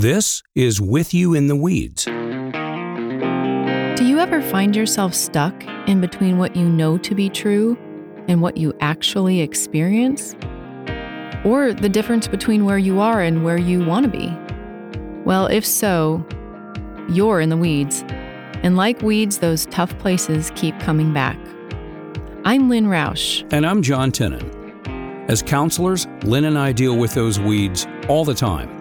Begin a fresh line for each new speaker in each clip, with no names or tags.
This is With You in the Weeds.
Do you ever find yourself stuck in between what you know to be true and what you actually experience? Or the difference between where you are and where you want to be? Well, if so, you're in the weeds. And like weeds, those tough places keep coming back. I'm Lynn Roush.
And I'm John Tennant. As counselors, Lynn and I deal with those weeds all the time.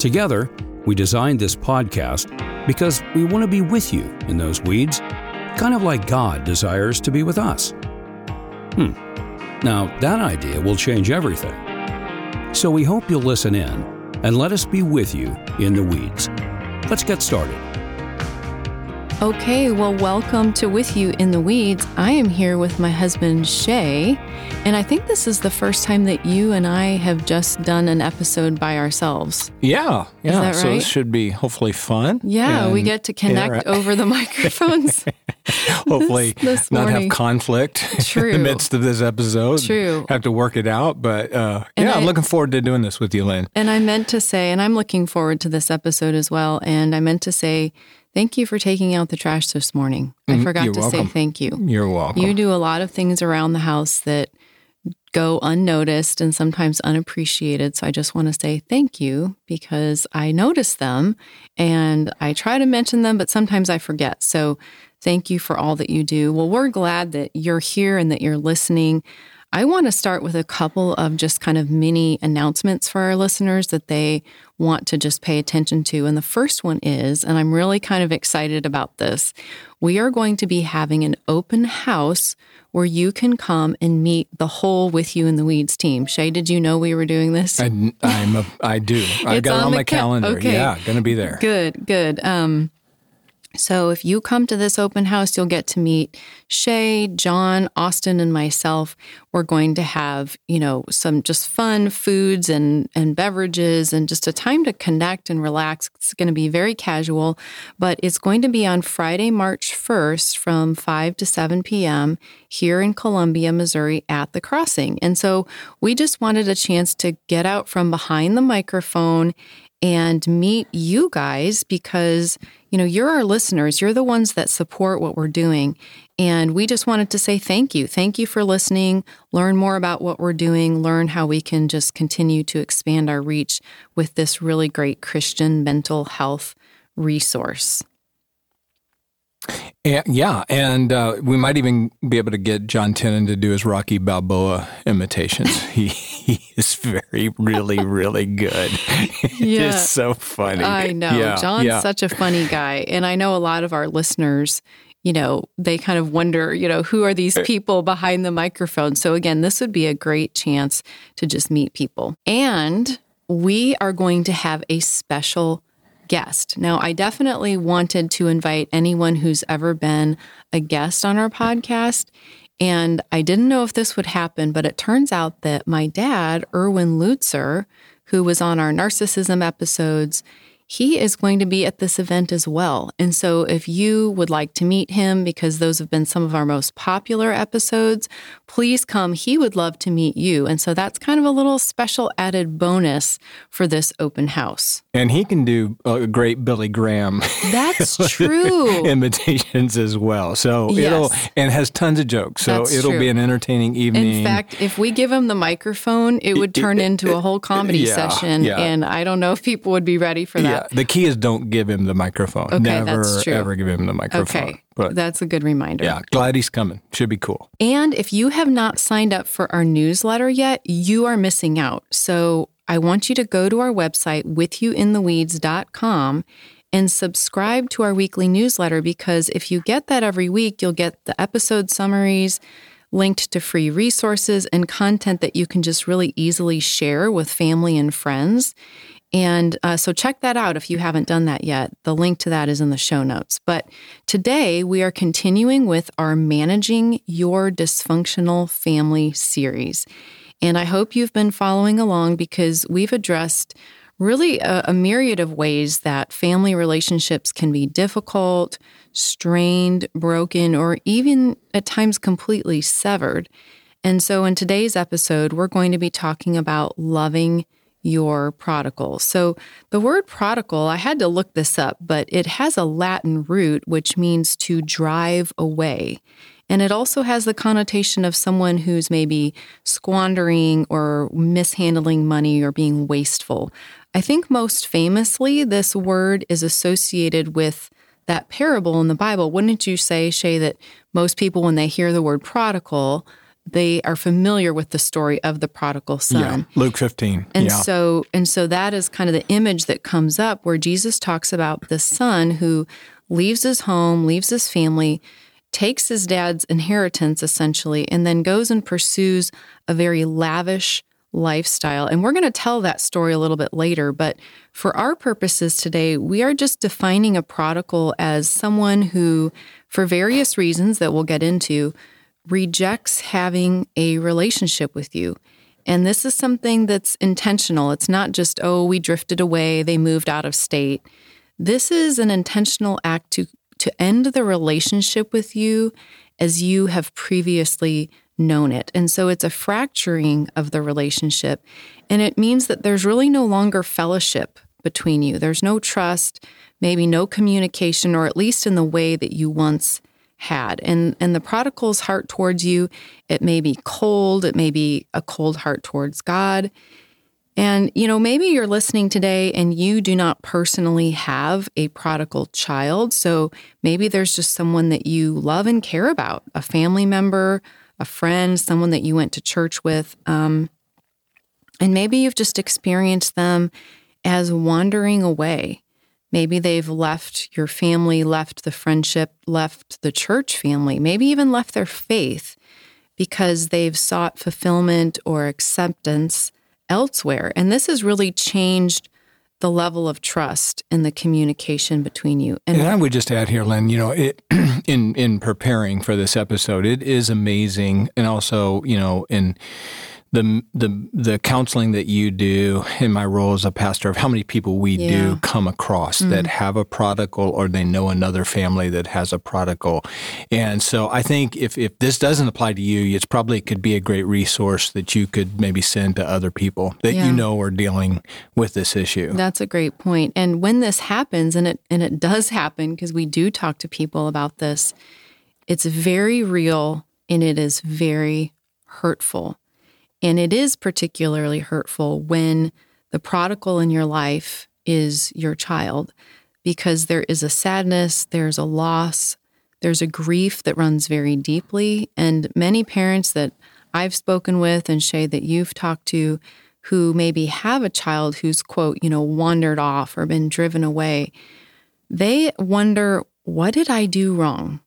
Together, we designed this podcast because we want to be with you in those weeds, kind of like God desires to be with us. Hmm. Now, that idea will change everything. So we hope you'll listen in and let us be with you in the weeds. Let's get started.
Okay, well, welcome to With You in the Weeds. I am here with my husband, Shay, and I think this is the first time that you and I have just done an episode by ourselves.
Yeah, yeah.
right?
So this should be hopefully fun.
Yeah, we get to connect over the microphones.
hopefully
this
not
morning.
have conflict
True.
in the midst of this episode.
True.
Have to work it out, but uh, yeah, I,
I-
am looking forward to doing this with you, Lynn.
And I meant to say, and I'm looking forward to this episode as well. And I meant to say, thank you for taking out the trash this morning. I
Mhm,
forgot
you're
to say thank you.
You're welcome.
You do a lot of things around the house that go unnoticed and sometimes unappreciated. So I just want to say thank you because I notice them and I try to mention them, but sometimes I forget. So thank you for all that you do. Well, we're glad that you're here and that you're listening. I want to start with a couple of just kind of mini announcements for our listeners that they want to just pay attention to. And the first one is, and I'm really kind of excited about this, we are going to be having an open house where you can come and meet the whole With You in the Weeds team. Shay, did you know we were doing this?
I, I'm a, I do. I've got it
on
on my
ca-
calendar.
okay.
Yeah, going to be there.
Good, good. Um, so if you come to this open house, you'll get to meet Shay, John, Austin, and myself. We're going to have, you know, some just fun foods and and beverages and just a time to connect and relax. It's going to be very casual, but it's going to be on Friday, March 1st from 5 to 7 p.m. here in Columbia, Missouri at the crossing. And so we just wanted a chance to get out from behind the microphone and meet you guys because you know you're our listeners. You're the ones that support what we're doing. And we just wanted to say thank you. Thank you for listening. Learn more about what we're doing. Learn how we can just continue to expand our reach with this really great christian mental health resource
And, yeah, and uh, we might even be able to get John Tennant to do his Rocky Balboa imitations. he, he is very, really, really good.
Yeah.
it's so funny.
I know.
Yeah,
John's
yeah.
such a funny guy. And I know a lot of our listeners, you know, they kind of wonder, you know, who are these
Uh,
people behind the microphone? So, again, this would be a great chance to just meet people. And we are going to have a special guest. Now, I definitely wanted to invite anyone who's ever been a guest on our podcast. And I didn't know if this would happen, but it turns out that my dad, Erwin Lutzer, who was on our narcissism episodes, he is going to be at this event as well. And so, if you would like to meet him, because those have been some of our most popular episodes, please come. He would love to meet you. And so, that's kind of a little special added bonus for this open house.
And he can do a great Billy Graham
That's true.
imitations as well. So it'll
Yes.
and has tons of jokes. So
That's
it'll
true.
be an entertaining evening.
In fact, if we give him the microphone, it would turn into a whole comedy
Yeah,
session.
yeah.
And I don't know if people would be ready for
yeah,
that.
the key is don't give him the microphone.
Okay,
Never
that's true.
ever give him the microphone.
Okay.
But
That's a good reminder.
yeah, glad he's coming. Should be cool.
And if you have not signed up for our newsletter yet, you are missing out. So I want you to go to our website, withyouintheweeds.com, and subscribe to our weekly newsletter because if you get that every week, you'll get the episode summaries linked to free resources and content that you can just really easily share with family and friends. And uh, so check that out if you haven't done that yet. The link to that is in the show notes. But today we are continuing with our Managing Your Dysfunctional Family series. And I hope you've been following along because we've addressed really a, a myriad of ways that family relationships can be difficult, strained, broken, or even at times completely severed. And so in today's episode, we're going to be talking about loving your prodigal. So, the word prodigal, I had to look this up, but it has a Latin root which means to drive away. And it also has the connotation of someone who's maybe squandering or mishandling money or being wasteful. I think most famously, this word is associated with that parable in the Bible. Wouldn't you say, Shay, that most people, when they hear the word prodigal, they are familiar with the story of the prodigal son.
Yeah, Luke 15.
And
yeah.
so and so that is kind of the image that comes up where Jesus talks about the son who leaves his home, leaves his family, takes his dad's inheritance essentially and then goes and pursues a very lavish lifestyle. And we're going to tell that story a little bit later, but for our purposes today, we are just defining a prodigal as someone who for various reasons that we'll get into rejects having a relationship with you. And this is something that's intentional. It's not just, oh, we drifted away, they moved out of state. This is an intentional act to, to end the relationship with you as you have previously known it. And so it's a fracturing of the relationship. And it means that there's really no longer fellowship between you. There's no trust, maybe no communication, or at least in the way that you once had. And and the prodigal's heart towards you, it may be cold, it may be a cold heart towards God. And you know, maybe you're listening today and you do not personally have a prodigal child. So maybe there's just someone that you love and care about, a family member, a friend, someone that you went to church with. Um, and maybe you've just experienced them as wandering away. Maybe they've left your family, left the friendship, left the church family, maybe even left their faith because they've sought fulfillment or acceptance elsewhere. And this has really changed the level of trust in the communication between you.
And, and I would just add here, Lynn, you know, it, in in preparing for this episode, it is amazing, and also, you know, in the the the counseling that you do in my role as a pastor of how many people we yeah. do come across mm. that have a prodigal or they know another family that has a prodigal. And so I think if if this doesn't apply to you, it's probably could be a great resource that you could maybe send to other people that yeah. you know are dealing with this issue.
That's a great point. And when this happens and it and it does happen because we do talk to people about this, it's very real and it is very hurtful. And it is particularly hurtful when the prodigal in your life is your child because there is a sadness, there's a loss, there's a grief that runs very deeply. And many parents that I've spoken with and Shay that you've talked to who maybe have a child who's, quote, you know, wandered off or been driven away, they wonder, what did I do wrong?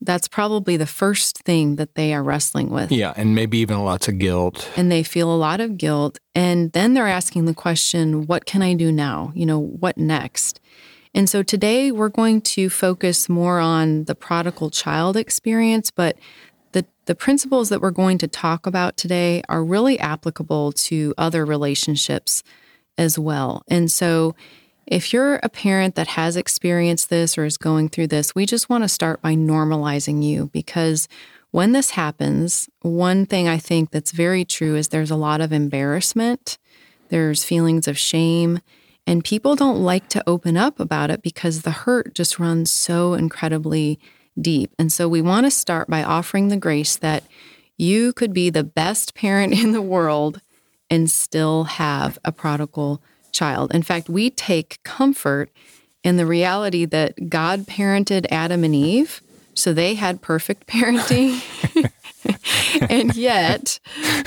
That's probably the first thing that they are wrestling with.
Yeah, and maybe even lots of guilt.
And they feel a lot of guilt. And then they're asking the question, what can I do now? You know, what next? And so today we're going to focus more on the prodigal child experience, but the, the principles that we're going to talk about today are really applicable to other relationships as well. And so if you're a parent that has experienced this or is going through this, we just want to start by normalizing you because when this happens, one thing I think that's very true is there's a lot of embarrassment, there's feelings of shame, and people don't like to open up about it because the hurt just runs so incredibly deep. And so we want to start by offering the grace that you could be the best parent in the world and still have a prodigal child. In fact, we take comfort in the reality that God parented Adam and Eve, so they had perfect parenting. and yet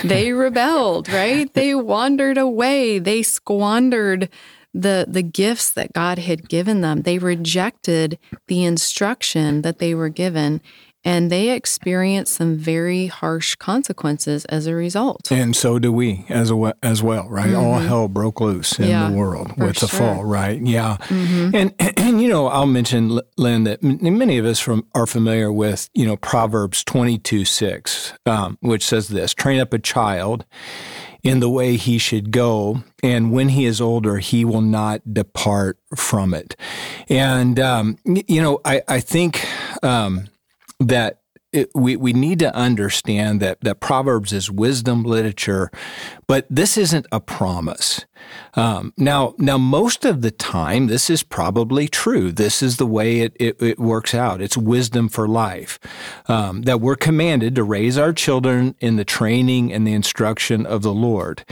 they rebelled, right? They wandered away. They squandered the the gifts that God had given them. They rejected the instruction that they were given and they experience some very harsh consequences as a result.
And so do we as well, as well, right? Mm-hmm. All hell broke loose in yeah, the world with the fall, right? Yeah. Mm-hmm. And, and, you know, I'll mention, Lynn, that many of us from, are familiar with, you know, Proverbs 22 6, um, which says this train up a child in the way he should go. And when he is older, he will not depart from it. And, um, you know, I, I think. Um, that it, we, we need to understand that, that Proverbs is wisdom literature, but this isn't a promise. Um, now, now, most of the time, this is probably true. This is the way it, it, it works out. It's wisdom for life. Um, that we're commanded to raise our children in the training and the instruction of the Lord.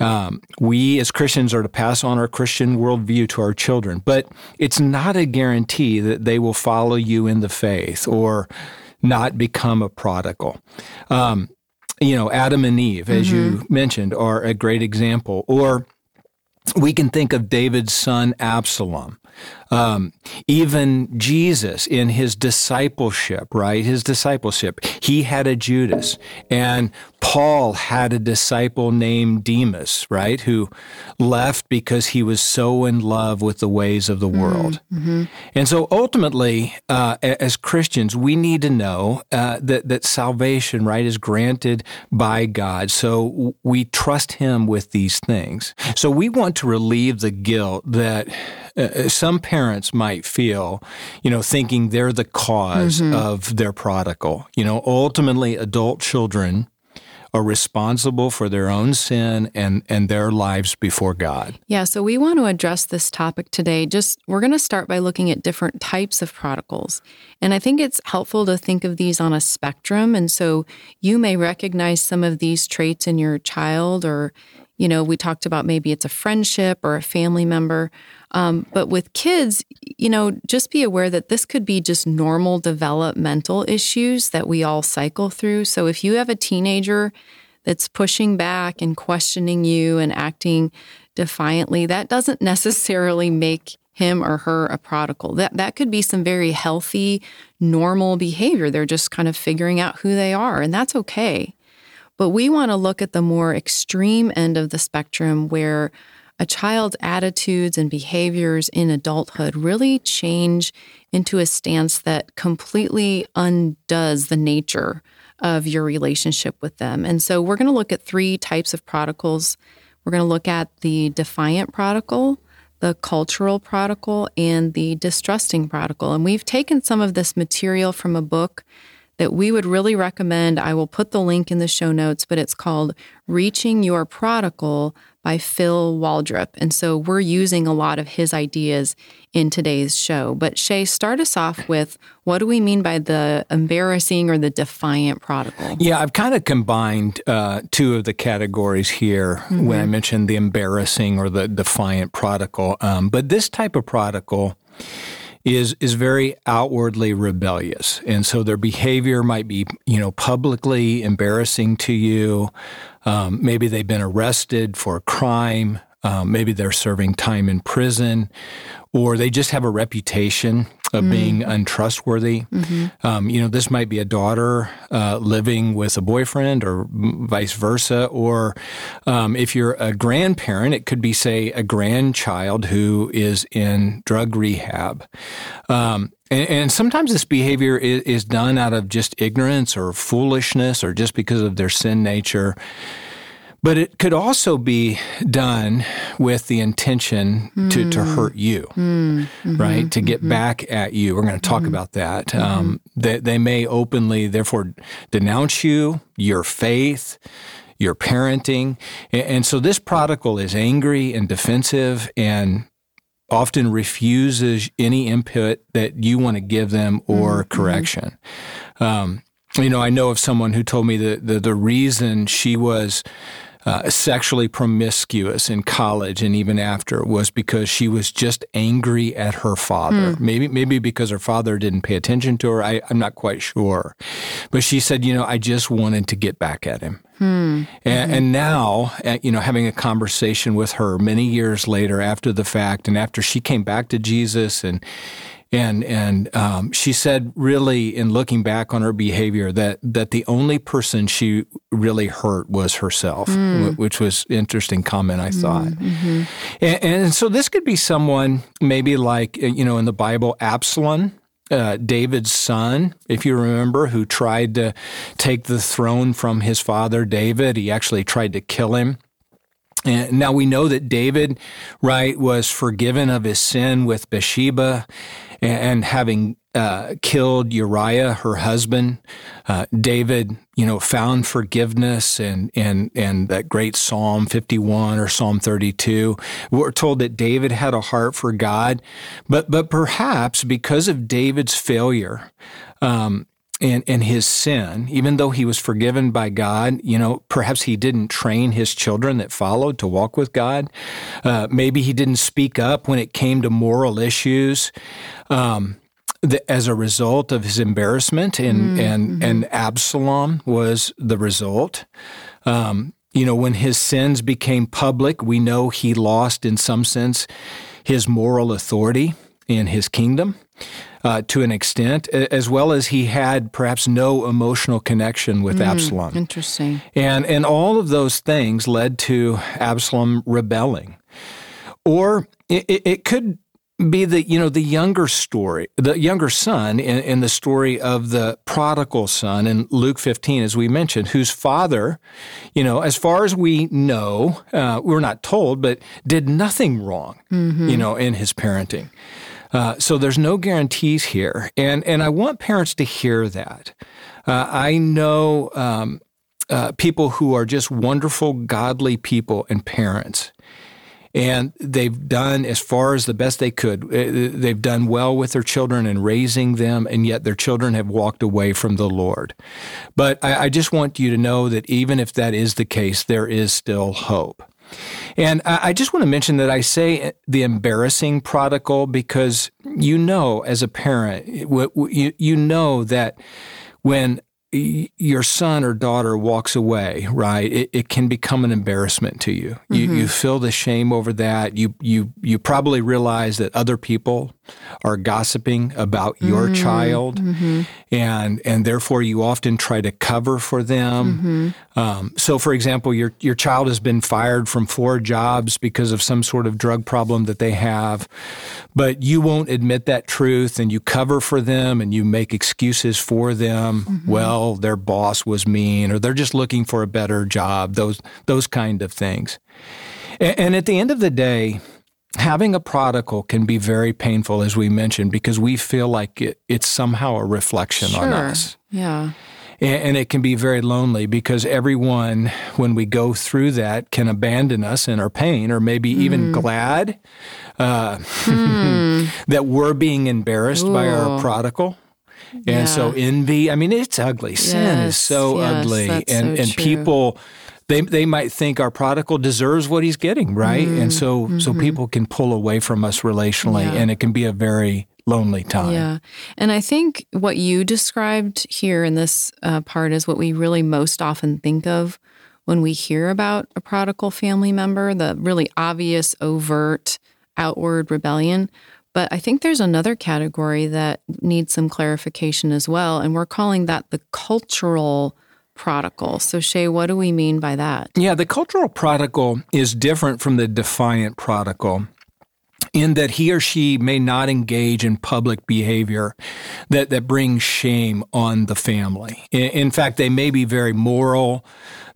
Um, we as Christians are to pass on our Christian worldview to our children, but it's not a guarantee that they will follow you in the faith or not become a prodigal. Um, you know, Adam and Eve, as mm-hmm. you mentioned, are a great example. Or we can think of David's son Absalom. Um, even Jesus in his discipleship, right? His discipleship, he had a Judas. And Paul had a disciple named Demas, right? Who left because he was so in love with the ways of the mm-hmm. world. Mm-hmm. And so ultimately, uh, as Christians, we need to know uh, that, that salvation, right, is granted by God. So we trust him with these things. So we want to relieve the guilt that uh, uh, some parents might feel, you know, thinking they're the because mm-hmm. of their prodigal. You know, ultimately, adult children are responsible for their own sin and, and their lives before God.
Yeah, so we want to address this topic today. Just we're going to start by looking at different types of prodigals. And I think it's helpful to think of these on a spectrum. And so you may recognize some of these traits in your child or you know, we talked about maybe it's a friendship or a family member. Um, but with kids, you know, just be aware that this could be just normal developmental issues that we all cycle through. So if you have a teenager that's pushing back and questioning you and acting defiantly, that doesn't necessarily make him or her a prodigal. That that could be some very healthy, normal behavior. They're just kind of figuring out who they are, and that's okay. But we want to look at the more extreme end of the spectrum where a child's attitudes and behaviors in adulthood really change into a stance that completely undoes the nature of your relationship with them. And so we're going to look at three types of prodigals. We're going to look at the defiant prodigal, the cultural prodigal, and the distrusting prodigal. And we've taken some of this material from a book that we would really recommend. I will put the link in the show notes, but it's called Reaching Your Prodigal by Phil Waldrep. And so we're using a lot of his ideas in today's show. But Shay, start us off with what do we mean by the embarrassing or the defiant prodigal?
Yeah, I've kind of combined uh, two of the categories here mm-hmm. when I mentioned the embarrassing or the defiant prodigal. Um, but this type of prodigal is is very outwardly rebellious, and so their behavior might be you know publicly embarrassing to you. Um, maybe they've been arrested for a crime. Um, maybe they're serving time in prison, or they just have a reputation of mm being untrustworthy. Mm-hmm. Um, you know, this might be a daughter uh, living with a boyfriend, or vice versa. Or um, if you're a grandparent, it could be, say, a grandchild who is in drug rehab. Um, and, and, sometimes this behavior is, is done out of just ignorance or foolishness, or just because of their sin nature. But it could also be done with the intention mm. to, to hmm. hurt you, mm. mm-hmm. right? To get mm-hmm. back at you. We're going to talk mm-hmm. about that. Um, they, they may openly, therefore, denounce you, your faith, your parenting. And, and so this prodigal is angry and defensive and often refuses any input that you want to give them or mm-hmm. correction. Um, you know, I know of someone who told me that the, the reason she was uh, sexually promiscuous in college and even after was because she was just angry at her father. Mm. Maybe maybe because her father didn't pay attention to her. I, am not quite sure, but she said, you know, I just wanted to get back at him. Hmm. And, mm-hmm. and, now, uh, you know, having a conversation with her many years later after the fact, and after she came back to Jesus and and and um, she said, really, in looking back on her behavior, that that the only person she really hurt was herself, mm. w- which was interesting comment. I thought, mm-hmm. and, and, so this could be someone maybe like uh, you know in the Bible, Absalom. Uh, David's son, if you remember, who tried to take the throne from his father David. He actually tried to kill him. And now we know that David, right, was forgiven of his sin with Bathsheba and having uh, killed Uriah, her husband. Uh, David, you know, found forgiveness and and and that great Psalm 51 or Psalm 32. We're told that David had a heart for God, but but perhaps because of David's failure. Um, and, and his sin, even though he was forgiven by God, you know, perhaps he didn't train his children that followed to walk with God. Uh, maybe he didn't speak up when it came to moral issues. Um, the, as a result of his embarrassment, and mm, and mm-hmm. and Absalom was the result. Um, you know, when his sins became public, we know he lost, in some sense, his moral authority in his kingdom. Uh, to an extent, as well as he had perhaps no emotional connection with mm, Absalom.
Interesting.
And and all of those things led to Absalom rebelling. Or it, it could be the you know the younger story the younger son in, in, the story of the prodigal son in luke 15 as we mentioned whose father you know as far as we know uh, we're not told but did nothing wrong mm-hmm. you know in his parenting uh, so there's no guarantees here and and i want parents to hear that uh, i know um, uh, people who are just wonderful godly people and parents and they've done as far as the best they could. Uh, they've done well with their children and raising them, and yet their children have walked away from the Lord. But I, I just want you to know that even if that is the case, there is still hope. And I just want to mention that I say eh, the embarrassing prodigal because you know, as a parent, you know that when your son or daughter walks away, right? It, it can become an embarrassment to you. Mm-hmm. You you feel the shame over that. You you you probably realize that other people are gossiping about your mm-hmm. child, mm-hmm. and and therefore you often try to cover for them. Mm-hmm. Um, so, for example, your your child has been fired from four jobs because of some sort of drug problem that they have, but you won't admit that truth, and you cover for them, and you make excuses for them. Mm-hmm. Well, their boss was mean, or they're just looking for a better job. Those those kind of things. and, and at the end of the day having a prodigal can be very painful, as we mentioned, because we feel like it, it's somehow a reflection
sure.
on us.
Yeah.
And, and it can be very lonely because everyone, when we go through that, can abandon us in our pain, or maybe mm. even glad uh, mm. that we're being embarrassed Ooh. by our prodigal. And yeah. so envy, I mean, it's ugly. Sin is so
yes,
ugly.
and,
so
and
true. people they they might think our prodigal deserves what he's getting, right? Mm, and so mm-hmm. so people can pull away from us relationally, yeah. and it can be a very lonely time.
Yeah, and I think what you described here in this uh, part is what we really most often think of when we hear about a prodigal family member, the really obvious, overt, outward rebellion. But I think there's another category that needs some clarification as well, and we're calling that the cultural prodigal. So, Shay, what do we mean by that?
Yeah, the cultural prodigal is different from the defiant prodigal in that he or she may not engage in public behavior that, that brings shame on the family. In, in fact, they may be very moral,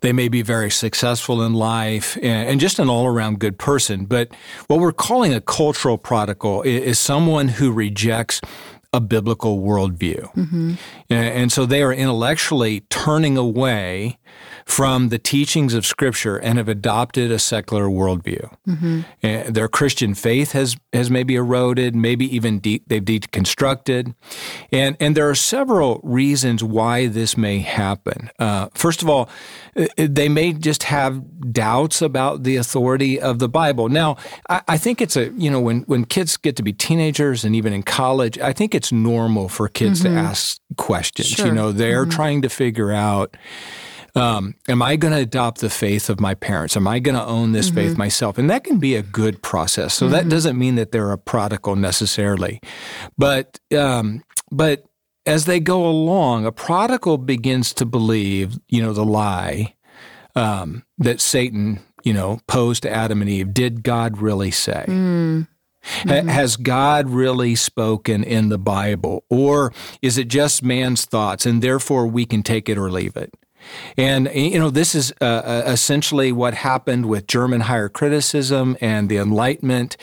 they may be very successful in life, and, and just an all around good person. But what we're calling a cultural prodigal is, is someone who rejects a biblical worldview. Mm-hmm. And so they are intellectually turning away from the teachings of Scripture and have adopted a secular worldview. Mm-hmm. their Christian faith has has maybe eroded, maybe even de- they've deconstructed, and and there are several reasons why this may happen. Uh, first of all, uh, they may just have doubts about the authority of the Bible. Now, I, I think it's a you know when when kids get to be teenagers and even in college, I think it's normal for kids mm-hmm. to ask questions.
Sure.
You know, they're mm-hmm. trying to figure out um, am I going to adopt the faith of my parents? Am I going to own this mm-hmm. faith myself? And that can be a good process. So mm-hmm. that doesn't mean that they're a prodigal necessarily, but um, but as they go along, a prodigal begins to believe, you know, the lie um, that Satan, you know, posed to Adam and Eve. Did God really say? Mm. Mm-hmm. Has God really spoken in the Bible? Or is it just man's thoughts and therefore we can take it or leave it? And, you know, this is uh, uh, essentially what happened with German higher criticism and the Enlightenment.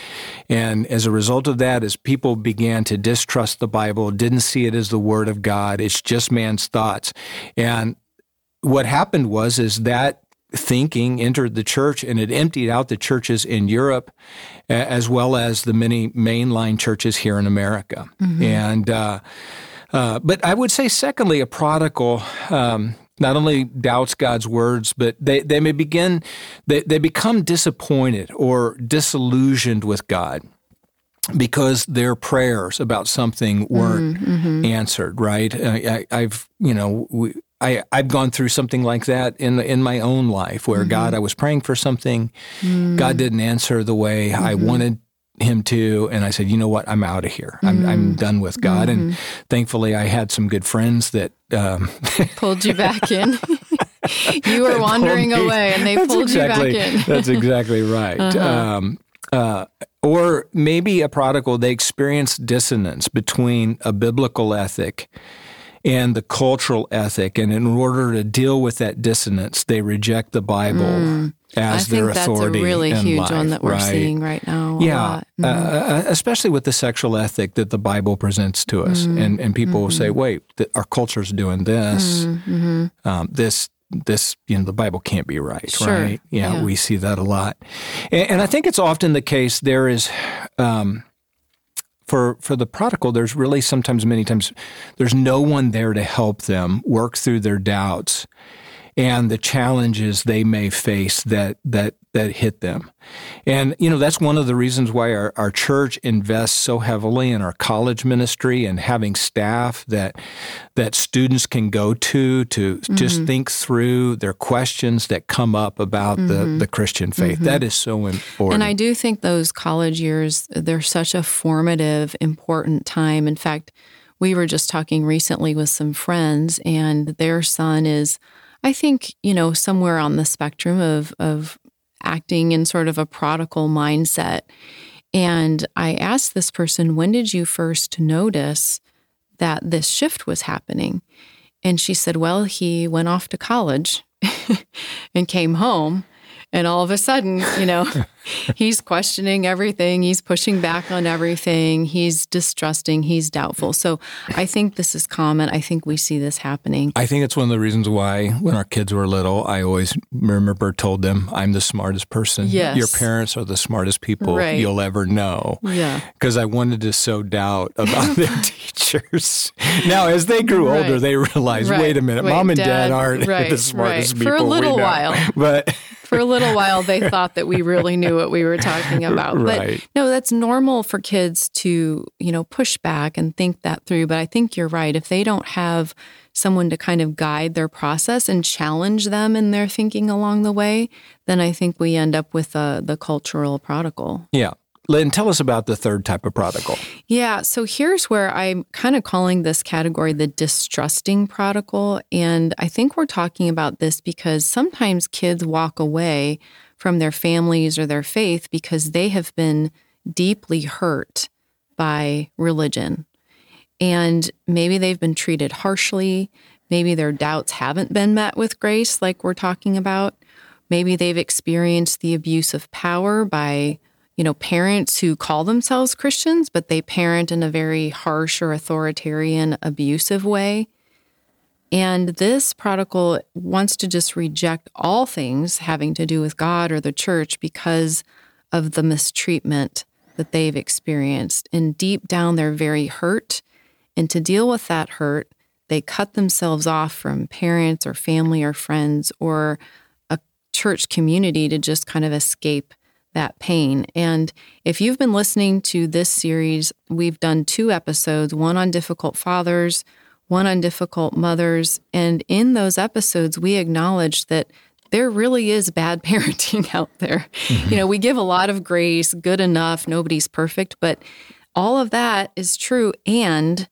And as a result of that, as people began to distrust the Bible, didn't see it as the Word of God, it's just man's thoughts. And what happened was, is that thinking entered the church and it emptied out the churches in Europe as well as the many mainline churches here in America. Mm-hmm. And, uh, uh, but I would say, secondly, a prodigal um, not only doubts God's words, but they, they may begin, they, they become disappointed or disillusioned with God because their prayers about something weren't mm-hmm. answered, right? I, have you know, we, I, I've gone through something like that in in my own life where mm-hmm. God, I was praying for something, mm-hmm. God didn't answer the way I mm-hmm. wanted him to and I said, you know what, I'm out of here. I'm, I'm mm-hmm. done with God. And mm-hmm. thankfully, I had some good friends that um,
pulled you back in. you were wandering away, and they
that's
pulled
exactly,
you back in.
that's exactly right. Uh-huh. Um, uh, or maybe a prodigal, they experience dissonance between a biblical ethic and the cultural ethic. And in order to deal with that dissonance, they reject the Bible mm. as their authority.
That's a really huge
life,
one that we're
right?
seeing right now.
Yeah, mm-hmm. uh, especially with the sexual ethic that the Bible presents to us, mm-hmm. and and people mm-hmm. will say, mm-hmm. "Wait, th- our culture's doing this. Mm-hmm. Um, this." This, you know, the Bible can't be right,
sure.
right? Yeah, yeah, we see that a lot, and, and, I think it's often the case. There is, um, for for the prodigal, there's really sometimes many times there's no one there to help them work through their doubts and the challenges they may face that that that hit them. And you know that's one of the reasons why our, our church invests so heavily in our college ministry and having staff that that students can go to to mm-hmm. just think through their questions that come up about mm-hmm. the, the Christian faith. Mm-hmm. That is so important.
And I do think those college years they're such a formative, important time. In fact, we were just talking recently with some friends and their son is I think, you know, somewhere on the spectrum of, of acting in sort of a prodigal mindset. And I asked this person, when did you first notice that this shift was happening? And she said, well, he went off to college and came home and all of a sudden, you know, he's questioning everything. He's pushing back on everything. He's distrusting. He's doubtful. So I think this is common. I think we see this happening.
I think it's one of the reasons why when our kids were little, I always remember told them, I'm the smartest person.
Yes.
Your parents are the smartest people
right.
you'll ever know.
Yeah.
Because I wanted to sow doubt about their teachers. Now, as they grew
right.
older, they realized,
right.
wait a minute,
wait,
mom and
dad,
dad aren't the smartest people.
For a little while.
But
for a little while they thought that we really knew what we were talking about.
Right.
But no, that's normal for kids to, you know, push back and think that through. But I think you're right. If they don't have someone to kind of guide their process and challenge them in their thinking along the way, then I think we end up with uh, the cultural prodigal.
Yeah. Lynn, tell us about the third type of prodigal.
Yeah, so here's where I'm kind of calling this category the distrusting prodigal. And I think we're talking about this because sometimes kids walk away from their families or their faith because they have been deeply hurt by religion. And maybe they've been treated harshly. Maybe their doubts haven't been met with grace, like we're talking about. Maybe they've experienced the abuse of power by you know, parents who call themselves Christians, but they parent in a very harsh or authoritarian, abusive way. And this prodigal wants to just reject all things having to do with God or the church because of the mistreatment that they've experienced. And deep down, they're very hurt. And to deal with that hurt, they cut themselves off from parents or family or friends or a church community to just kind of escape that pain. And if you've been listening to this series, we've done two episodes one on difficult fathers, one on difficult mothers. And in those episodes, we acknowledged that there really is bad parenting out there. Mm-hmm. You know, we give a lot of grace, good enough, nobody's perfect, but all of that is true. And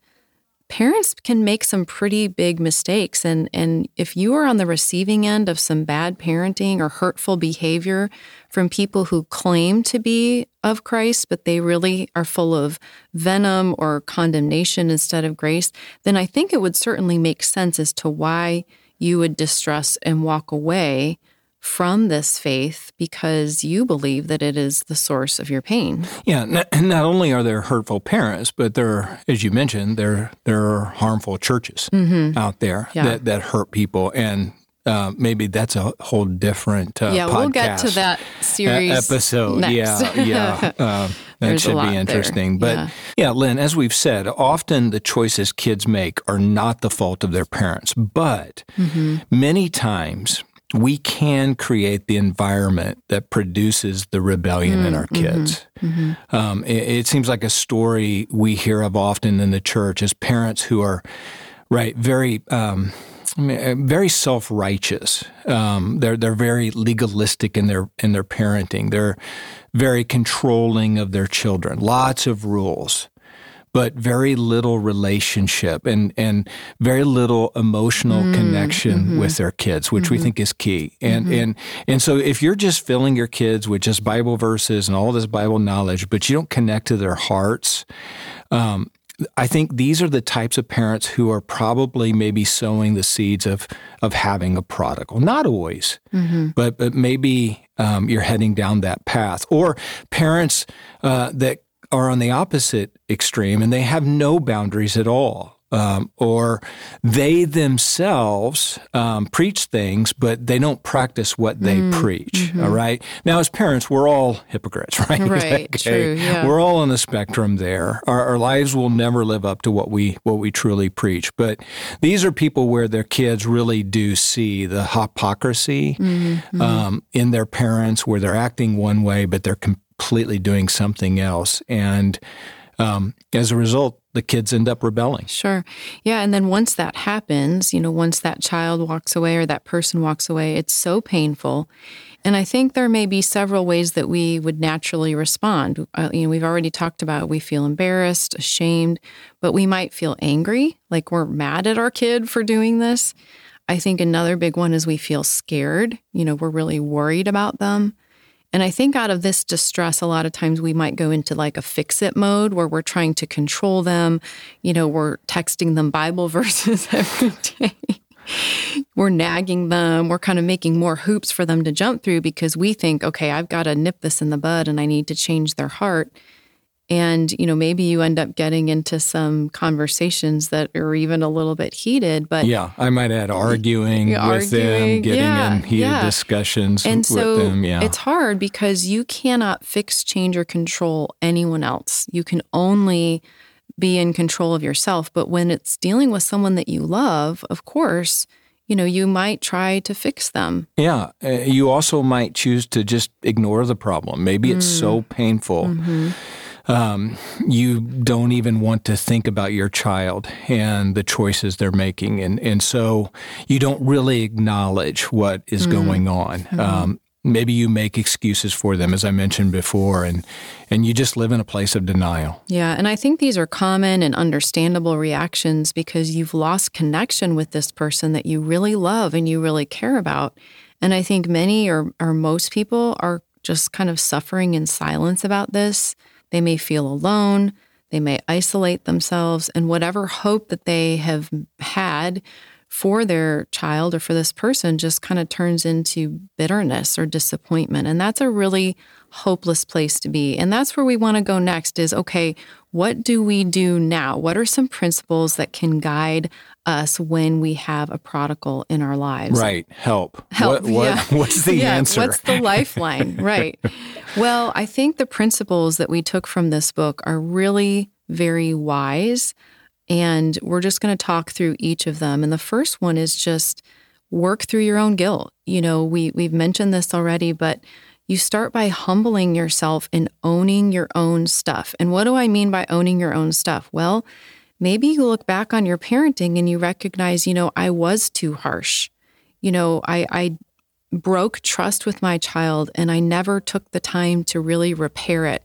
parents can make some pretty big mistakes. And and if you are on the receiving end of some bad parenting or hurtful behavior from people who claim to be of Christ but they really are full of venom or condemnation instead of grace then I think it would certainly make sense as to why you would distrust and walk away from this faith because you believe that it is the source of your pain.
Yeah, not, not only are there hurtful parents, but there, as you mentioned, there there are harmful churches mm-hmm. out there yeah. that, that hurt people, and uh, maybe that's a whole different uh,
yeah. We'll get to that series
episode.
Next.
Yeah, yeah. Uh, that should be interesting. There. But yeah. yeah, Lynn, as we've said, often the choices kids make are not the fault of their parents, but mm-hmm. many kids we can create the environment that produces the rebellion mm, in our mm-hmm, kids. Mm-hmm, mm-hmm. Um, it, it, seems like a story we hear of often in the church as parents who are, right, very. Um, very self righteous. Um, they're they're very legalistic in their in their parenting. They're very controlling of their children. Lots of rules but very little relationship and, and very little emotional mm, connection mm-hmm. with their kids, which mm-hmm. we think is key. And, mm-hmm. and, and so if you're just filling your kids with just Bible verses and all this Bible knowledge, but you don't connect to their hearts, um, I think these are the types of parents who are probably maybe sowing the seeds of of having a prodigal. Not always, mm-hmm. but but maybe um, you're heading down that path. Or parents uh, that are on the opposite extreme and they have no boundaries at all. Um, or they themselves um, preach things, but they don't practice what they mm, preach. Mm-hmm. All right. Now, as parents, we're all hypocrites, right?
Right. okay. True. Yeah.
We're all on the spectrum there. Our, our, lives will never live up to what we what we truly preach. But these are people where their kids really do see the hypocrisy mm-hmm. um, in their parents, where they're acting one way, but they're com- completely doing something else. And um, as a result, the kids end up rebelling.
Sure. Yeah. And then once that happens, you know, once that child walks away or that person walks away, it's so painful. And I think there may be several ways that we would naturally respond. Uh, you know, we've already talked about we feel embarrassed, ashamed, but we might feel angry, like we're mad at our kid for doing this. I think another big one is we feel scared. You know, we're really worried about them. And I think out of this distress, a lot of times we might go into like a fix it mode where we're trying to control them. You know, we're texting them Bible verses every day. we're nagging them. We're kind of making more hoops for them to jump through because we think, okay, I've got to nip this in the bud and I need to change their heart and you know maybe you end up getting into some conversations that are even a little bit heated but
yeah i might add arguing with arguing, them getting yeah, in heated yeah. discussions
and so
them, yeah.
it's hard because you cannot fix change or control anyone else you can only be in control of yourself but when it's dealing with someone that you love of course you know, you might try to fix them.
Yeah. Uh, you also might choose to just ignore the problem. Maybe it's mm. so painful. Mm-hmm um, you don't even want to think about your child and the choices they're making. And, and so you don't really acknowledge what is mm-hmm. going on. Mm-hmm. Um, maybe you make excuses for them, as I mentioned before, and, and you just live in a place of denial.
Yeah. And I think these are common and understandable reactions because you've lost connection with this person that you really love and you really care about. And I think many or, or most people are just kind of suffering in silence about this. They may feel alone, they may isolate themselves, and whatever hope that they have had for their child or for this person just kind of turns into bitterness or disappointment. And that's a really hopeless place to be. And that's where we want to go next is okay, what do we do now? What are some principles that can guide us when we have a prodigal in our lives?
Right. Help.
Help.
What, what,
yeah.
What's the
yeah,
answer?
What's the lifeline? right. Well, I think the principles that we took from this book are really very wise. And we're just going to talk through each of them. And the first one is just work through your own guilt. You know, we we've mentioned this already, but you start by humbling yourself and owning your own stuff. And what do I mean by owning your own stuff? Well, maybe you look back on your parenting and you recognize, you know, I was too harsh. You know, I, I broke trust with my child and I never took the time to really repair it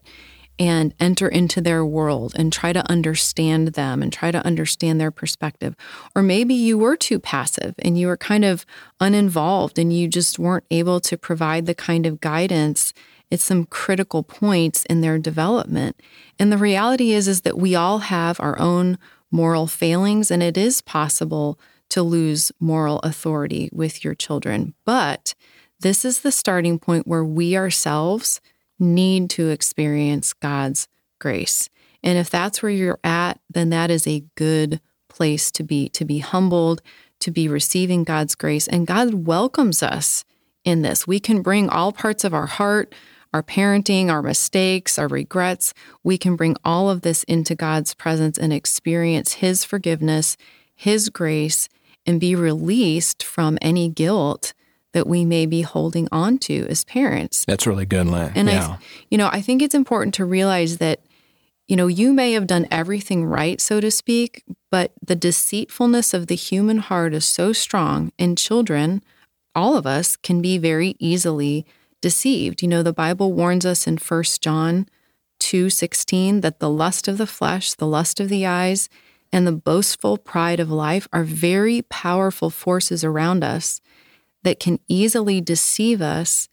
and enter into their world and try to understand them and try to understand their perspective. Or maybe you were too passive and you were kind of uninvolved and you just weren't able to provide the kind of guidance at some critical points in their development. And the reality is is that we all have our own moral failings and it is possible to lose moral authority with your children. But this is the starting point where we ourselves need to experience God's grace. And if that's where you're at, then that is a good place to be, to be humbled, to be receiving God's grace. And God welcomes us in this. We can bring all parts of our heart, our parenting, our mistakes, our regrets. We can bring all of this into God's presence and experience His forgiveness, His grace, and be released from any guilt that we may be holding on to as parents.
That's really good, Lynn.
And
yeah.
I, you know, I think it's important to realize that, you know, you may have done everything right, so to speak, but the deceitfulness of the human heart is so strong, and children, all of us, can be very easily deceived. You know, the Bible warns us in 1 John 2:16 that the lust of the flesh, the lust of the eyes, and the boastful pride of life are very powerful forces around us that can easily deceive us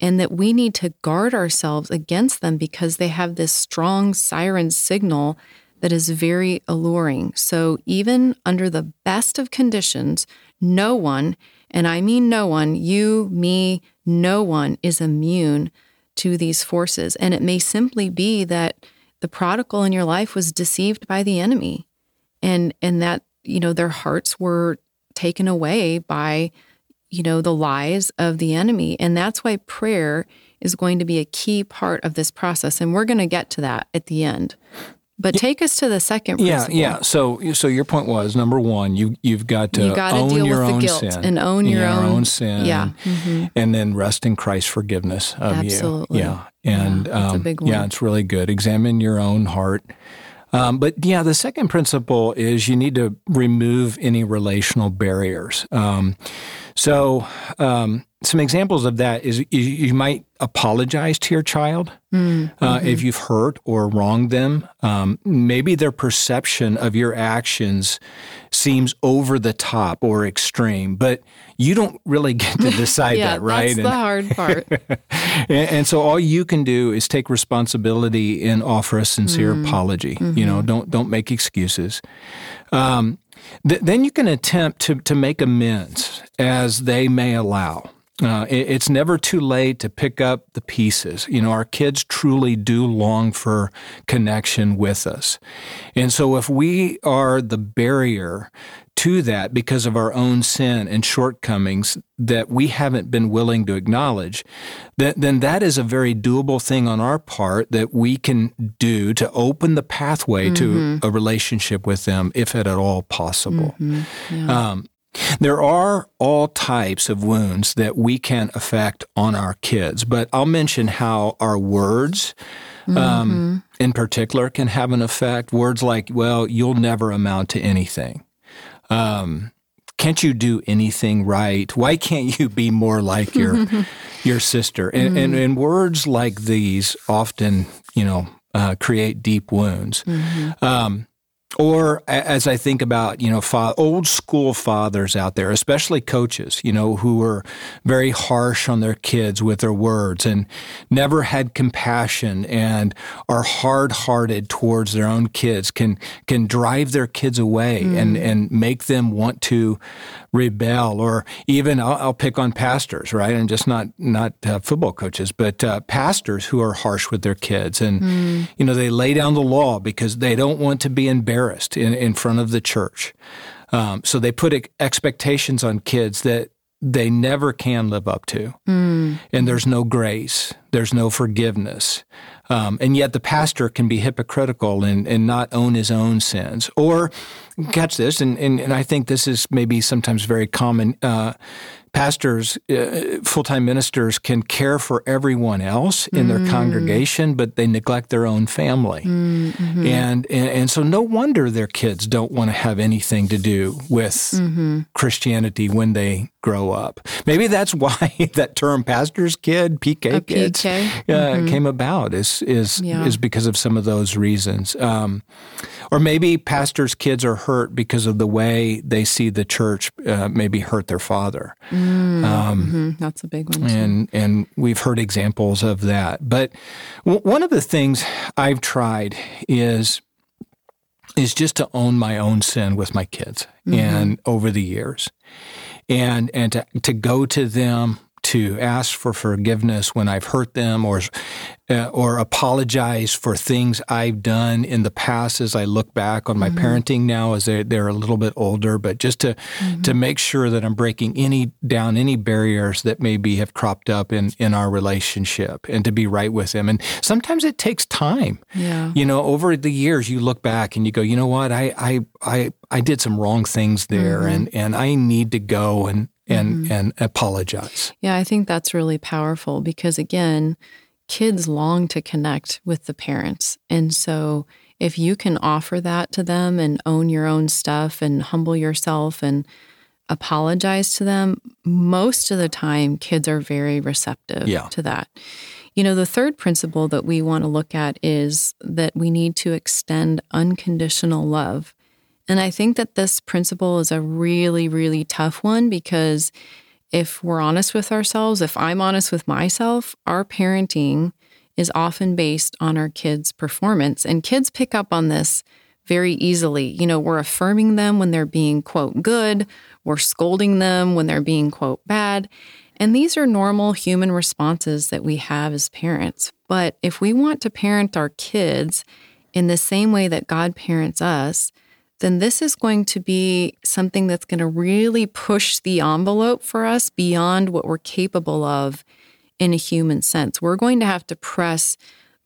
and that we need to guard ourselves against them because they have this strong siren signal that is very alluring. So, even under the best of conditions, no one, and I mean no one, you, me, no one is immune to these forces. And it may simply be that the prodigal in your life was deceived by the enemy and and that you know their hearts were taken away by you know, the lies of the enemy. And that's why prayer is going to be a key part of this process. And we're going to get to that at the end. But take us to the second
principle. Yeah, yeah. So, so your point was number one, you you've got to
you
own
deal
your
with
own
the guilt
sin
and own your,
your
own,
own, sin.
Yeah, mm-hmm.
and then rest in Christ's forgiveness of
Absolutely.
you. Yeah, and
yeah,
um,
big one.
yeah, it's really good. Examine your own heart. Um, but yeah, the second principle is you need to remove any relational barriers. Um, so, um, some examples of that is you, you, might apologize to your child mm-hmm. uh, if you've hurt or wronged them. Um, maybe their perception of your actions seems over the top or extreme, but you don't really get to decide
yeah,
that, right?
That's
and,
the hard part.
and, and, so all you can do is take responsibility and offer a sincere mm-hmm. apology. Mm-hmm. You know, don't don't make excuses. Um, th- then you can attempt to to make amends as they may allow. Uh, it, it's never too late to pick up the pieces. You know, our kids truly do long for connection with us. And so if we are the barrier to that because of our own sin and shortcomings that we haven't been willing to acknowledge, then, then that is a very doable thing on our part that we can do to open the pathway mm-hmm. to a relationship with them, if at all possible. Mm-hmm. Yeah. Um, there are all types of wounds that we can affect on our kids, but I'll mention how our words, um, mm-hmm. um, in particular, can have an effect. Words like, well, you'll never amount to anything. Um, can't you do anything right? Why can't you be more like your your sister? And, mm-hmm. and, and, words like these often, you know, uh, create deep wounds. Mm-hmm. Um, or as I think about, you know, fa- old school fathers out there, especially coaches, you know, who are very harsh on their kids with their words and never had compassion and are hard hearted towards their own kids can can drive their kids away mm. and, and make them want to rebel. Or even I'll, I'll, pick on pastors, right? And just not not uh, football coaches, but uh, pastors who are harsh with their kids and mm. you know they lay down the law because they don't want to be embarrassed embarrassed in, in front of the church. Um, so they put expectations on kids that they never can live up to. Mm. And there's no grace, there's no forgiveness. Um, and yet the pastor can be hypocritical and, and not own his own sins. Or, catch this, and, and, and I think this is maybe sometimes very common. Uh, pastors, uh, full time ministers can care for everyone else in mm. their congregation, but they neglect their own family. Mm-hmm. And, and, and so no wonder their kids don't want to have anything to do with mm-hmm. Christianity when they grow up. Maybe that's why that term "pastor's kid," PK kids, PK. Uh, mm-hmm. came about. Is is yeah. is because of some of those reasons. Um, or maybe pastors' kids are hurt because of the way they see the church uh, maybe hurt their father.
Mm, um, mm-hmm. That's a big one.
Too. And and we've heard examples of that. But w- one of the things I've tried is is just to own my own sin with my kids mm-hmm. and over the years and and to, to go to them to ask for forgiveness when I've hurt them or uh, or apologize for things I've done in the past as I look back on my mm-hmm. parenting now as they're, they're a little bit older, but just to mm-hmm. to make sure that I'm breaking any down any barriers that maybe have cropped up in in our relationship and to be right with them. And sometimes it takes time.
Yeah.
You know, over the years you look back and you go, you know what, I I I, I did some wrong things there mm-hmm. and, and I need to go and and mm-hmm. and apologize.
Yeah, I think that's really powerful because again, kids long to connect with the parents. And so if you can offer that to them and own your own stuff and humble yourself and apologize to them, most of the time kids are very receptive
yeah.
to that. You know, the third principle that we want to look at is that we need to extend unconditional love. And I think that this principle is a really, really tough one because if we're honest with ourselves, if I'm honest with myself, our parenting is often based on our kids' performance. And kids pick up on this very easily. You know, we're affirming them when they're being, quote, good, we're scolding them when they're being, quote, bad. And these are normal human responses that we have as parents. But if we want to parent our kids in the same way that God parents us, then this is going to be something that's going to really push the envelope for us beyond what we're capable of in a human sense. We're going to have to press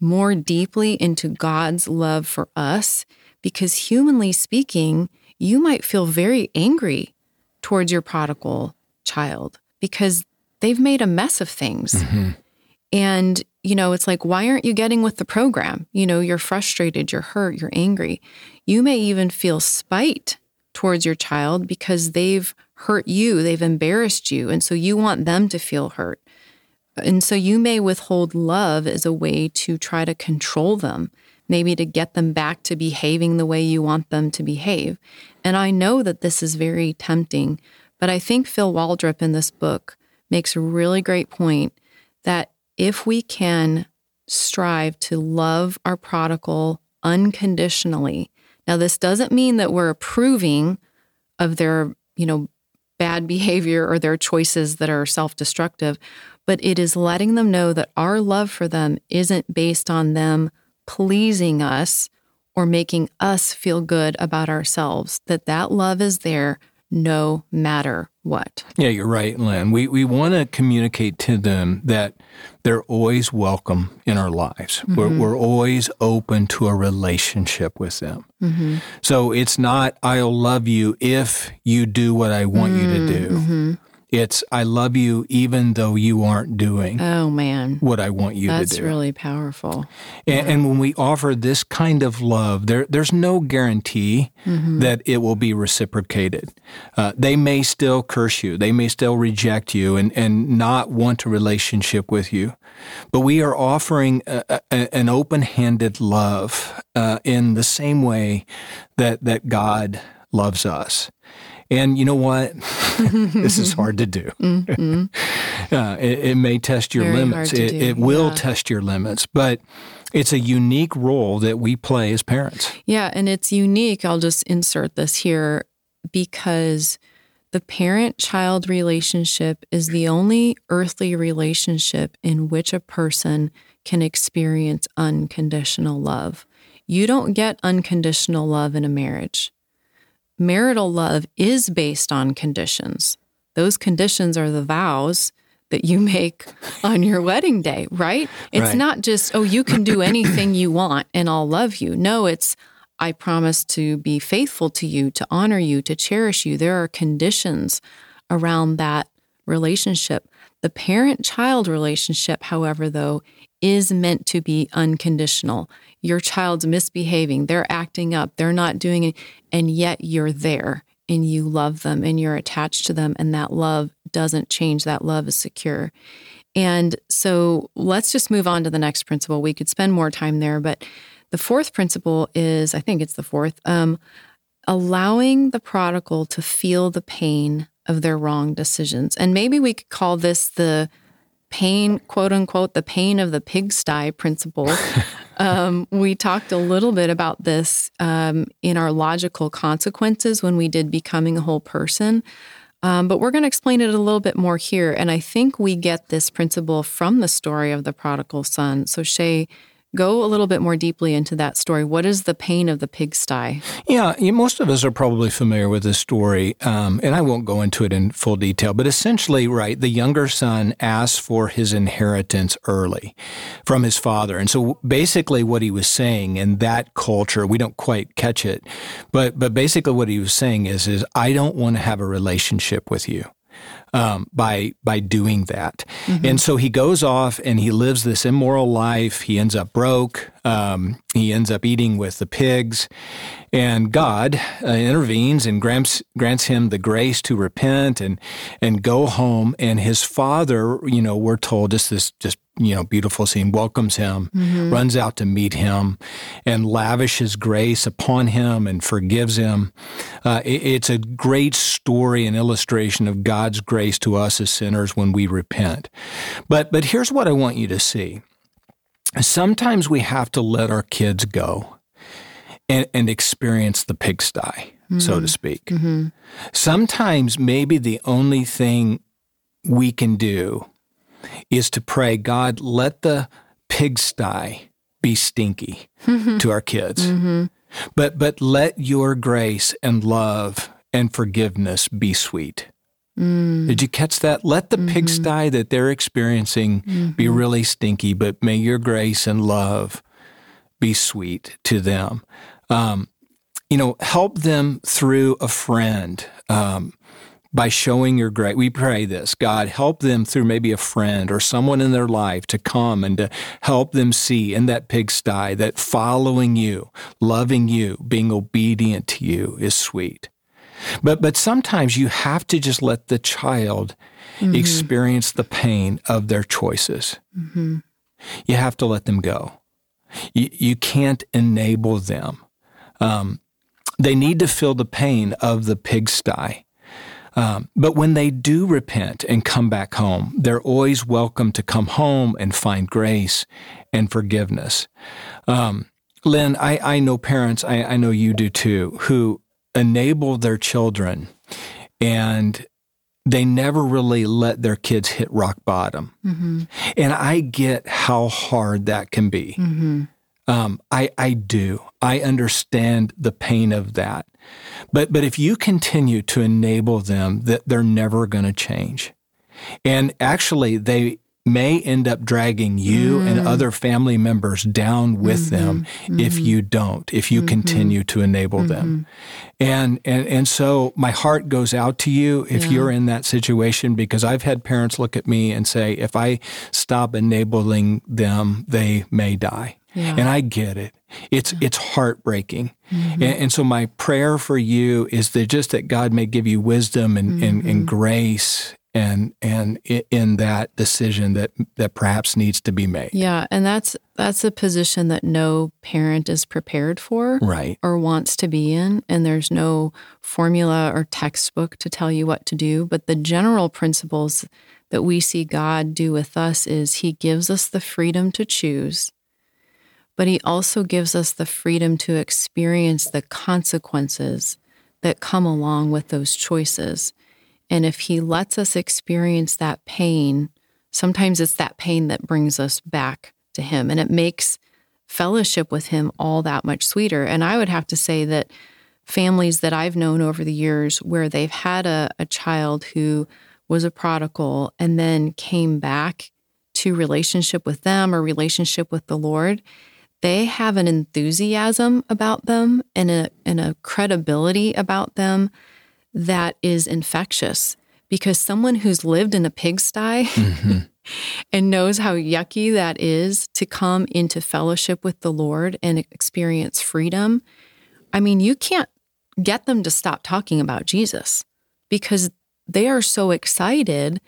more deeply into God's love for us because, humanly speaking, you might feel very angry towards your prodigal child because they've made a mess of things. Mm-hmm. And, you know, it's like, why aren't you getting with the program? You know, you're frustrated, you're hurt, you're angry. You may even feel spite towards your child because they've hurt you, they've embarrassed you. And so you want them to feel hurt. And so you may withhold love as a way to try to control them, maybe to get them back to behaving the way you want them to behave. And I know that this is very tempting, but I think Phil Waldrep in this book makes a really great point that if we can strive to love our prodigal unconditionally. Now, this doesn't mean that we're approving of their, you know, bad behavior or their choices that are self destructive, but it is letting them know that our love for them isn't based on them pleasing us or making us feel good about ourselves, that that love is there no matter what.
Yeah, you're right, Lynn. We, we want to communicate to them that they're always welcome in our lives. Mm-hmm. We're, we're always open to a relationship with them. Mm-hmm. So it's not, I'll love you if you do what I want mm-hmm. you to do. It's I love you even though you aren't doing.
Oh man,
what I want you
That's
to do.
That's really powerful.
And, yeah. and, when we offer this kind of love, there there's no guarantee mm-hmm. that it will be reciprocated. Uh, they may still curse you. They may still reject you and and not want a relationship with you. But we are offering a, a, an open-handed love uh, in the same way that that God loves us. And you know what? this is hard to do. Mm-hmm. uh, it, it, may test your
Very
limits. It, it, will yeah. test your limits, but it's a unique role that we play as parents.
Yeah, and it's unique. I'll just insert this here because the parent child relationship is the only earthly relationship in which a person can experience unconditional love. You don't get unconditional love in a marriage marital love is based on conditions. Those conditions are the vows that you make on your wedding day, right? It's
right.
not just, oh, you can do anything you want and I'll love you. No, it's, I promise to be faithful to you, to honor you, to cherish you. There are conditions around that relationship. The parent child relationship, however, though, is meant to be unconditional. Your child's misbehaving, they're acting up, they're not doing it, and yet you're there and you love them and you're attached to them, and that love doesn't change. That love is secure. And so let's just move on to the next principle. We could spend more time there, but the fourth principle is I think it's the fourth um, allowing the prodigal to feel the pain of their wrong decisions. And maybe we could call this the pain, quote unquote, the pain of the pigsty principle. um, we talked a little bit about this um, in our logical consequences when we did Becoming a Whole Person. Um, but we're going to explain it a little bit more here. And I think we get this principle from the story of the prodigal son. So, Shay, Go a little bit more deeply into that story. What is the pain of the pigsty?
Yeah, most of us are probably familiar with this story, um, and I won't go into it in full detail. But essentially, right, the younger son asks for his inheritance early from his father, and so basically, what he was saying in that culture, we don't quite catch it, but but basically, what he was saying is, is I don't want to have a relationship with you um, by by doing that. Mm-hmm. And so he goes off and he lives this immoral life. He ends up broke. Um, he ends up eating with the pigs, and God uh, intervenes and grants grants him the grace to repent and and go home. And his father, you know, we're told just this just you know beautiful scene welcomes him, mm-hmm. runs out to meet him, and lavishes grace upon him and forgives him. Uh, it, it's a great story and illustration of God's grace to us as sinners when we repent. But but here's what I want you to see sometimes we have to let our kids go and, and experience the pigsty, mm-hmm. so to mm-hmm. speak. Mm-hmm. Sometimes maybe the only thing we can do is to pray, God, let the pigsty be stinky to our kids. Mm-hmm. But but let your grace and love and forgiveness be sweet. Mm. Did you catch that? Let the mm-hmm. pigsty that they're experiencing mm-hmm. be really stinky, but may your grace and love be sweet to them. Um, you know, help them through a friend um, by showing your grace. We pray this God, help them through maybe a friend or someone in their life to come and to help them see in that pigsty that following you, loving you, being obedient to you is sweet. But but sometimes you have to just let the child mm-hmm. experience the pain of their choices. Mm-hmm. You have to let them go. You, you can't enable them. Um, they need to feel the pain of the pigsty. Um, but when they do repent and come back home, they're always welcome to come home and find grace and forgiveness. Um, Lynn, I, I know parents, I, I know you do too, who enable their children and they never really let their kids hit rock bottom. Mm-hmm. And I get how hard that can be. Mm-hmm. Um, I, I do. I understand the pain of that. But, but if you continue to enable them, that they're never going to change. And actually, they may end up dragging you mm. and other family members down with mm-hmm. them mm-hmm. if you don't, if you mm-hmm. continue to enable mm-hmm. them. And, and and so my heart goes out to you if yeah. you're in that situation because I've had parents look at me and say, if I stop enabling them, they may die. Yeah. And I get it. It's it's heartbreaking. Mm-hmm. And, and, so my prayer for you is that just that God may give you wisdom and, and, and mm-hmm. grace and and in that decision that that perhaps needs to be made.
Yeah, and that's that's a position that no parent is prepared for
right.
or wants to be in and there's no formula or textbook to tell you what to do, but the general principles that we see God do with us is he gives us the freedom to choose, but he also gives us the freedom to experience the consequences that come along with those choices. And if He lets us experience that pain, sometimes it's that pain that brings us back to Him and it makes fellowship with Him all that much sweeter. And I would have to say that families that I've known over the years where they've had a, a child who was a prodigal and then came back to relationship with them or relationship with the Lord, they have an enthusiasm about them and a, and a credibility about them that is infectious because someone who's lived in a pigsty mm-hmm. and knows how yucky that is to come into fellowship with the Lord and experience freedom. I mean, you can't get them to stop talking about Jesus because they are so excited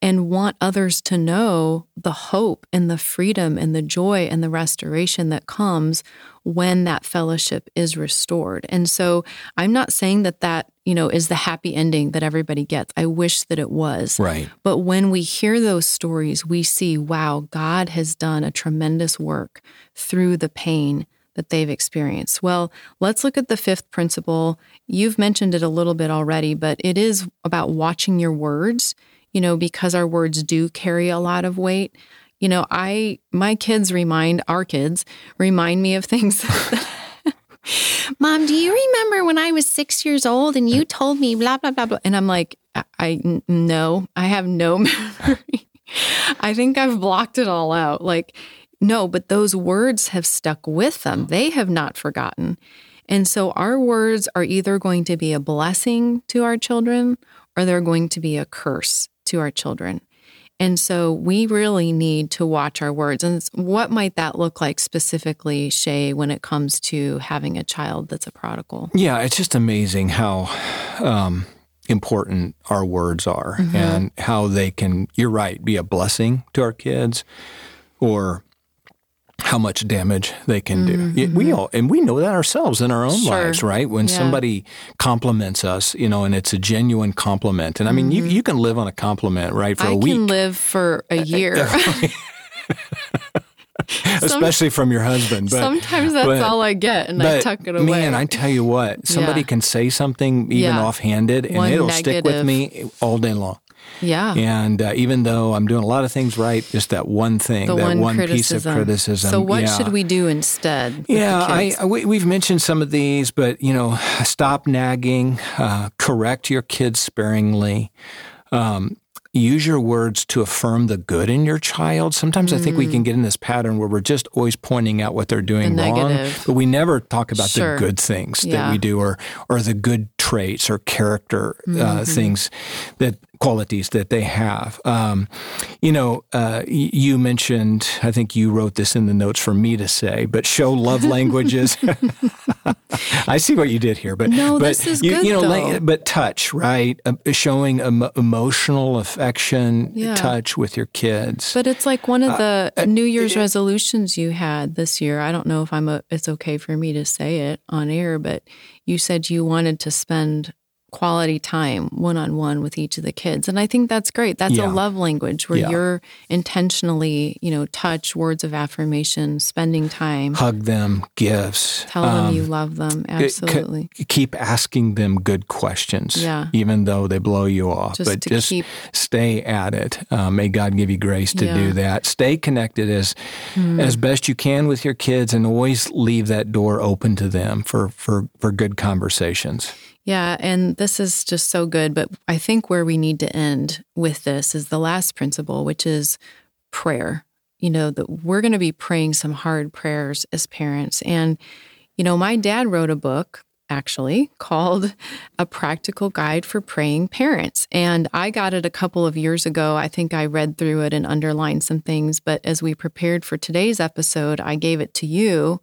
and want others to know the hope and the freedom and the joy and the restoration that comes when that fellowship is restored. And so I'm not saying that that, you know, is the happy ending that everybody gets. I wish that it was.
Right.
But when we hear those stories, we see, wow, God has done a tremendous work through the pain that they've experienced. Well, let's look at the fifth principle. You've mentioned it a little bit already, but it is about watching your words you know, because our words do carry a lot of weight. You know, I, my kids remind, our kids remind me of things. Mom, do you remember when I was six years old and you told me blah, blah, blah, blah? And I'm like, I, I no, I have no memory. I think I've blocked it all out. Like, no, but those words have stuck with them. They have not forgotten. And so our words are either going to be a blessing to our children or they're going to be a curse to our children. And so we really need to watch our words. And what might that look like specifically, Shay, when it comes to having a child that's a prodigal?
Yeah, it's just amazing how um, important our words are mm-hmm. and how they can, you're right, be a blessing to our kids or how much damage they can do. Mm-hmm. We all, and we know that ourselves in our own sure. lives, right? When yeah. somebody compliments us, you know, and it's a genuine compliment. And I mean, mm-hmm. you, you can live on a compliment, right, for
I
a week.
I can live for a year.
Especially from your husband.
But, sometimes that's but, all I get, and I tuck it away.
Man, I tell you what, somebody yeah. can say something even yeah. offhanded, and One it'll negative. stick with me all day long.
Yeah.
And uh, even though I'm doing a lot of things right, just that one thing, the that one, one piece of criticism.
So what
yeah.
should we do instead?
Yeah, I, I, we've mentioned some of these, but you know, stop nagging, uh, correct your kids sparingly. Um, use your words to affirm the good in your child. Sometimes mm. I think we can mm. get in this pattern where we're just always pointing out what they're doing
the
wrong, but we never talk about sure. the good things yeah. that we do or or the good traits or character uh, mm-hmm. things that qualities that they have. Um, you know, uh, you mentioned, I think you wrote this in the notes for me to say, but show love languages. I see what you did here, but
no,
but
this is
you,
good,
you know,
though.
but touch, right? Uh, showing em- emotional affection, yeah. touch with your kids.
But it's like one of the uh, uh New Year's resolutions you had this year. I don't know if I'm a, it's okay for me to say it on air, but you said you wanted to spend quality time one on one with each of the kids. And I think that's great. That's yeah. a love language where yeah. you're intentionally, you know, touch, words of affirmation, spending time.
Hug them, gifts.
Tell um, them you love them. Absolutely.
C- keep asking them good questions.
Yeah.
Even though they blow you off.
Just
but just
keep...
stay at it. Uh, may God give you grace to yeah. do that. Stay connected as mm. as best you can with your kids and always leave that door open to them for, for, for good conversations.
Yeah, and this is just so good. But I think where we need to end with this is the last principle, which is prayer. You know, that we're going to be praying some hard prayers as parents. And, you know, my dad wrote a book actually called A Practical Guide for Praying Parents. And I got it a couple of years ago. I think I read through it and underlined some things. But as we prepared for today's episode, I gave it to you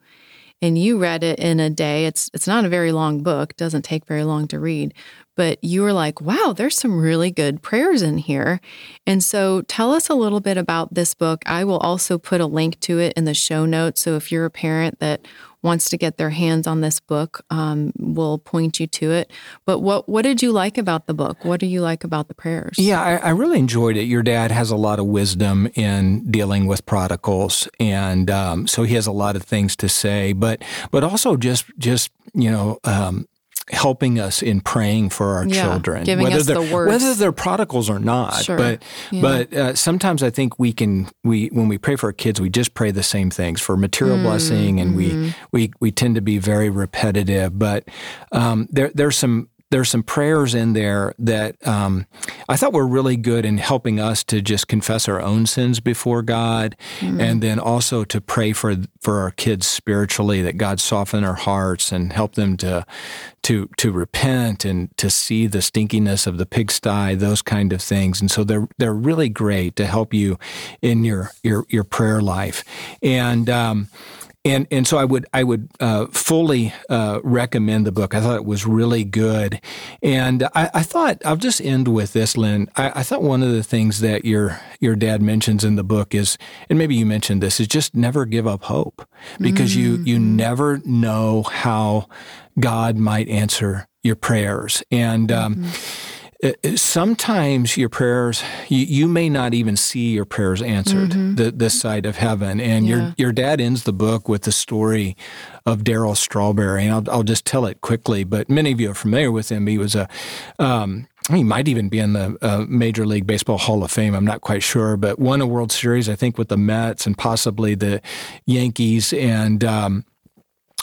and you read it in a day. It's it's not a very long book, doesn't take very long to read, but you were like, "Wow, there's some really good prayers in here." And so tell us a little bit about this book. I will also put a link to it in the show notes, so if you're a parent that wants to get their hands on this book, um, we'll point you to it. But what what did you like about the book? What do you like about the prayers?
Yeah, I, I really enjoyed it. Your dad has a lot of wisdom in dealing with prodigals, and um, so he has a lot of things to say. But but also just just you know um, helping us in praying for our
yeah,
children,
giving
whether
us
they're,
the words.
whether they're prodigals or not.
Sure.
But
yeah.
but uh, sometimes I think we can we when we pray for our kids, we just pray the same things for material mm, blessing, and
mm-hmm.
we we we tend to be very repetitive. But um, there there's some there's some prayers in there that um, I thought were really good in helping us to just confess our own sins before God, mm-hmm. and then also to pray for for our kids spiritually that God soften our hearts and help them to to to repent and to see the stinkiness of the pigsty, those kind of things. And so they're they're really great to help you in your your your prayer life. And um, and and so I would I would uh, fully uh, recommend the book. I thought it was really good, and I, I thought I'll just end with this, Lynn. I, I, thought one of the things that your your dad mentions in the book is, and maybe you mentioned this, is just never give up hope because mm-hmm. you you never know how God might answer your prayers, and. Um, mm-hmm sometimes your prayers you, you, may not even see your prayers answered mm-hmm. the, this side of heaven and yeah. your your dad ends the book with the story of Darryl Strawberry and I'll, I'll just tell it quickly but many of you are familiar with him he was a um, he might even be in the uh, Major League Baseball Hall of Fame. I'm not quite sure, but won a World Series, I think, with the Mets and possibly the Yankees. And um,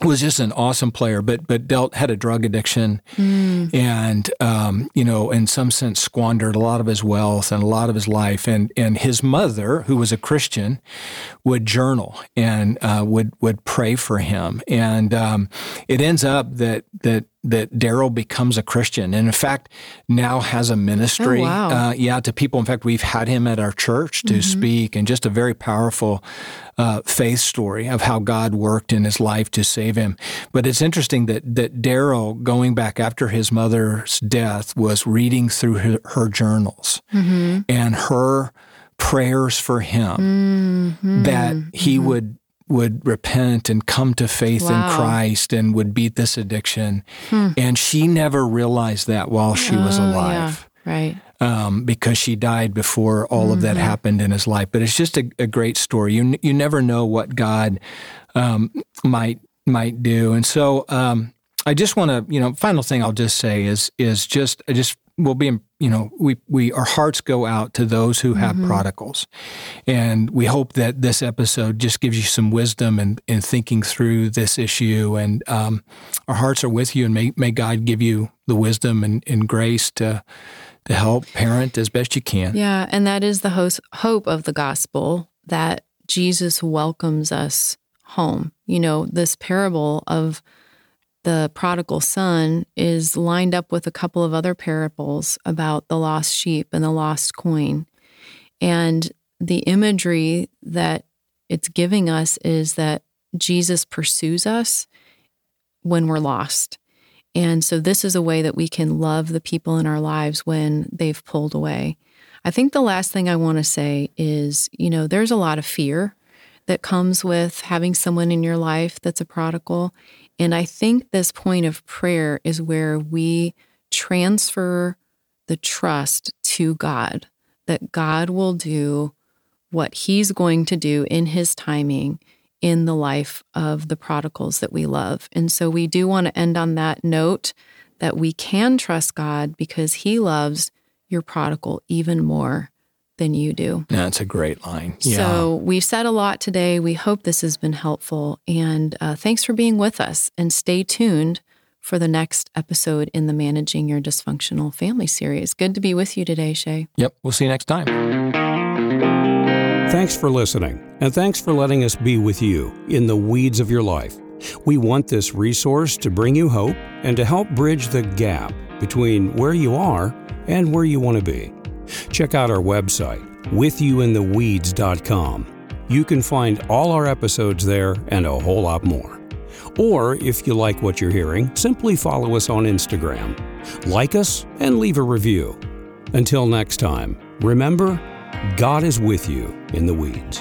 was just an awesome player, but but dealt had a drug addiction, mm. and um, you know, in some sense, squandered a lot of his wealth and a lot of his life. And and his mother, who was a Christian, would journal and uh, would would pray for him. And um, it ends up that that that Darryl becomes a Christian, and in fact, now has a ministry. Oh,
wow.
uh, yeah, to people. In fact, we've had him at our church to mm-hmm. speak, and just a very powerful uh, faith story of how God worked in his life to save him. But it's interesting that that Darryl, going back after his mother's death, was reading through her, her journals mm-hmm. and her prayers for him mm-hmm. that he mm-hmm. would would repent and come to faith wow. in Christ and would beat this addiction. Hmm. And she never realized that while she was oh, alive.
Yeah. Right.
Um, because she died before all mm-hmm. of that mm-hmm. happened in his life. But it's just a, a great story. You you never know what God um, might might do. And so um, I just want to, you know, final thing I'll just say is is just I just will be you know we we our hearts go out to those who have mm-hmm. prodigals. And we hope that this episode just gives you some wisdom in, in thinking through this issue. And um, our hearts are with you and may, may god give you the wisdom and, and grace to to help parent as best you can.
Yeah and that is the host, hope of the gospel that jesus welcomes us home. You know this parable of the prodigal son is lined up with a couple of other parables about the lost sheep and the lost coin. And the imagery that it's giving us is that Jesus pursues us when we're lost. And so, this is a way that we can love the people in our lives when they've pulled away. I think the last thing I want to say is you know, there's a lot of fear that comes with having someone in your life that's a prodigal. And I think this point of prayer is where we transfer the trust to God, that God will do what He's going to do in His timing in the life of the prodigals that we love. And so we do want to end on that note that we can trust God because He loves your prodigal even more than you do.
That's a great line.
Yeah. So we've said a lot today. We hope this has been helpful. And uh, thanks for being with us. And stay tuned for the next episode in the Managing Your Dysfunctional Family series. Good to be with you today, Shay.
Yep. We'll see you next time.
Thanks for listening. And thanks for letting us be with you in the weeds of your life. We want this resource to bring you hope and to help bridge the gap between where you are and where you want to be. Check out our website, withyouintheweeds.com. You can find all our episodes there and a whole lot more. Or if you like what you're hearing, simply follow us on Instagram. Like us and leave a review. Until next time, remember, God is with you in the weeds.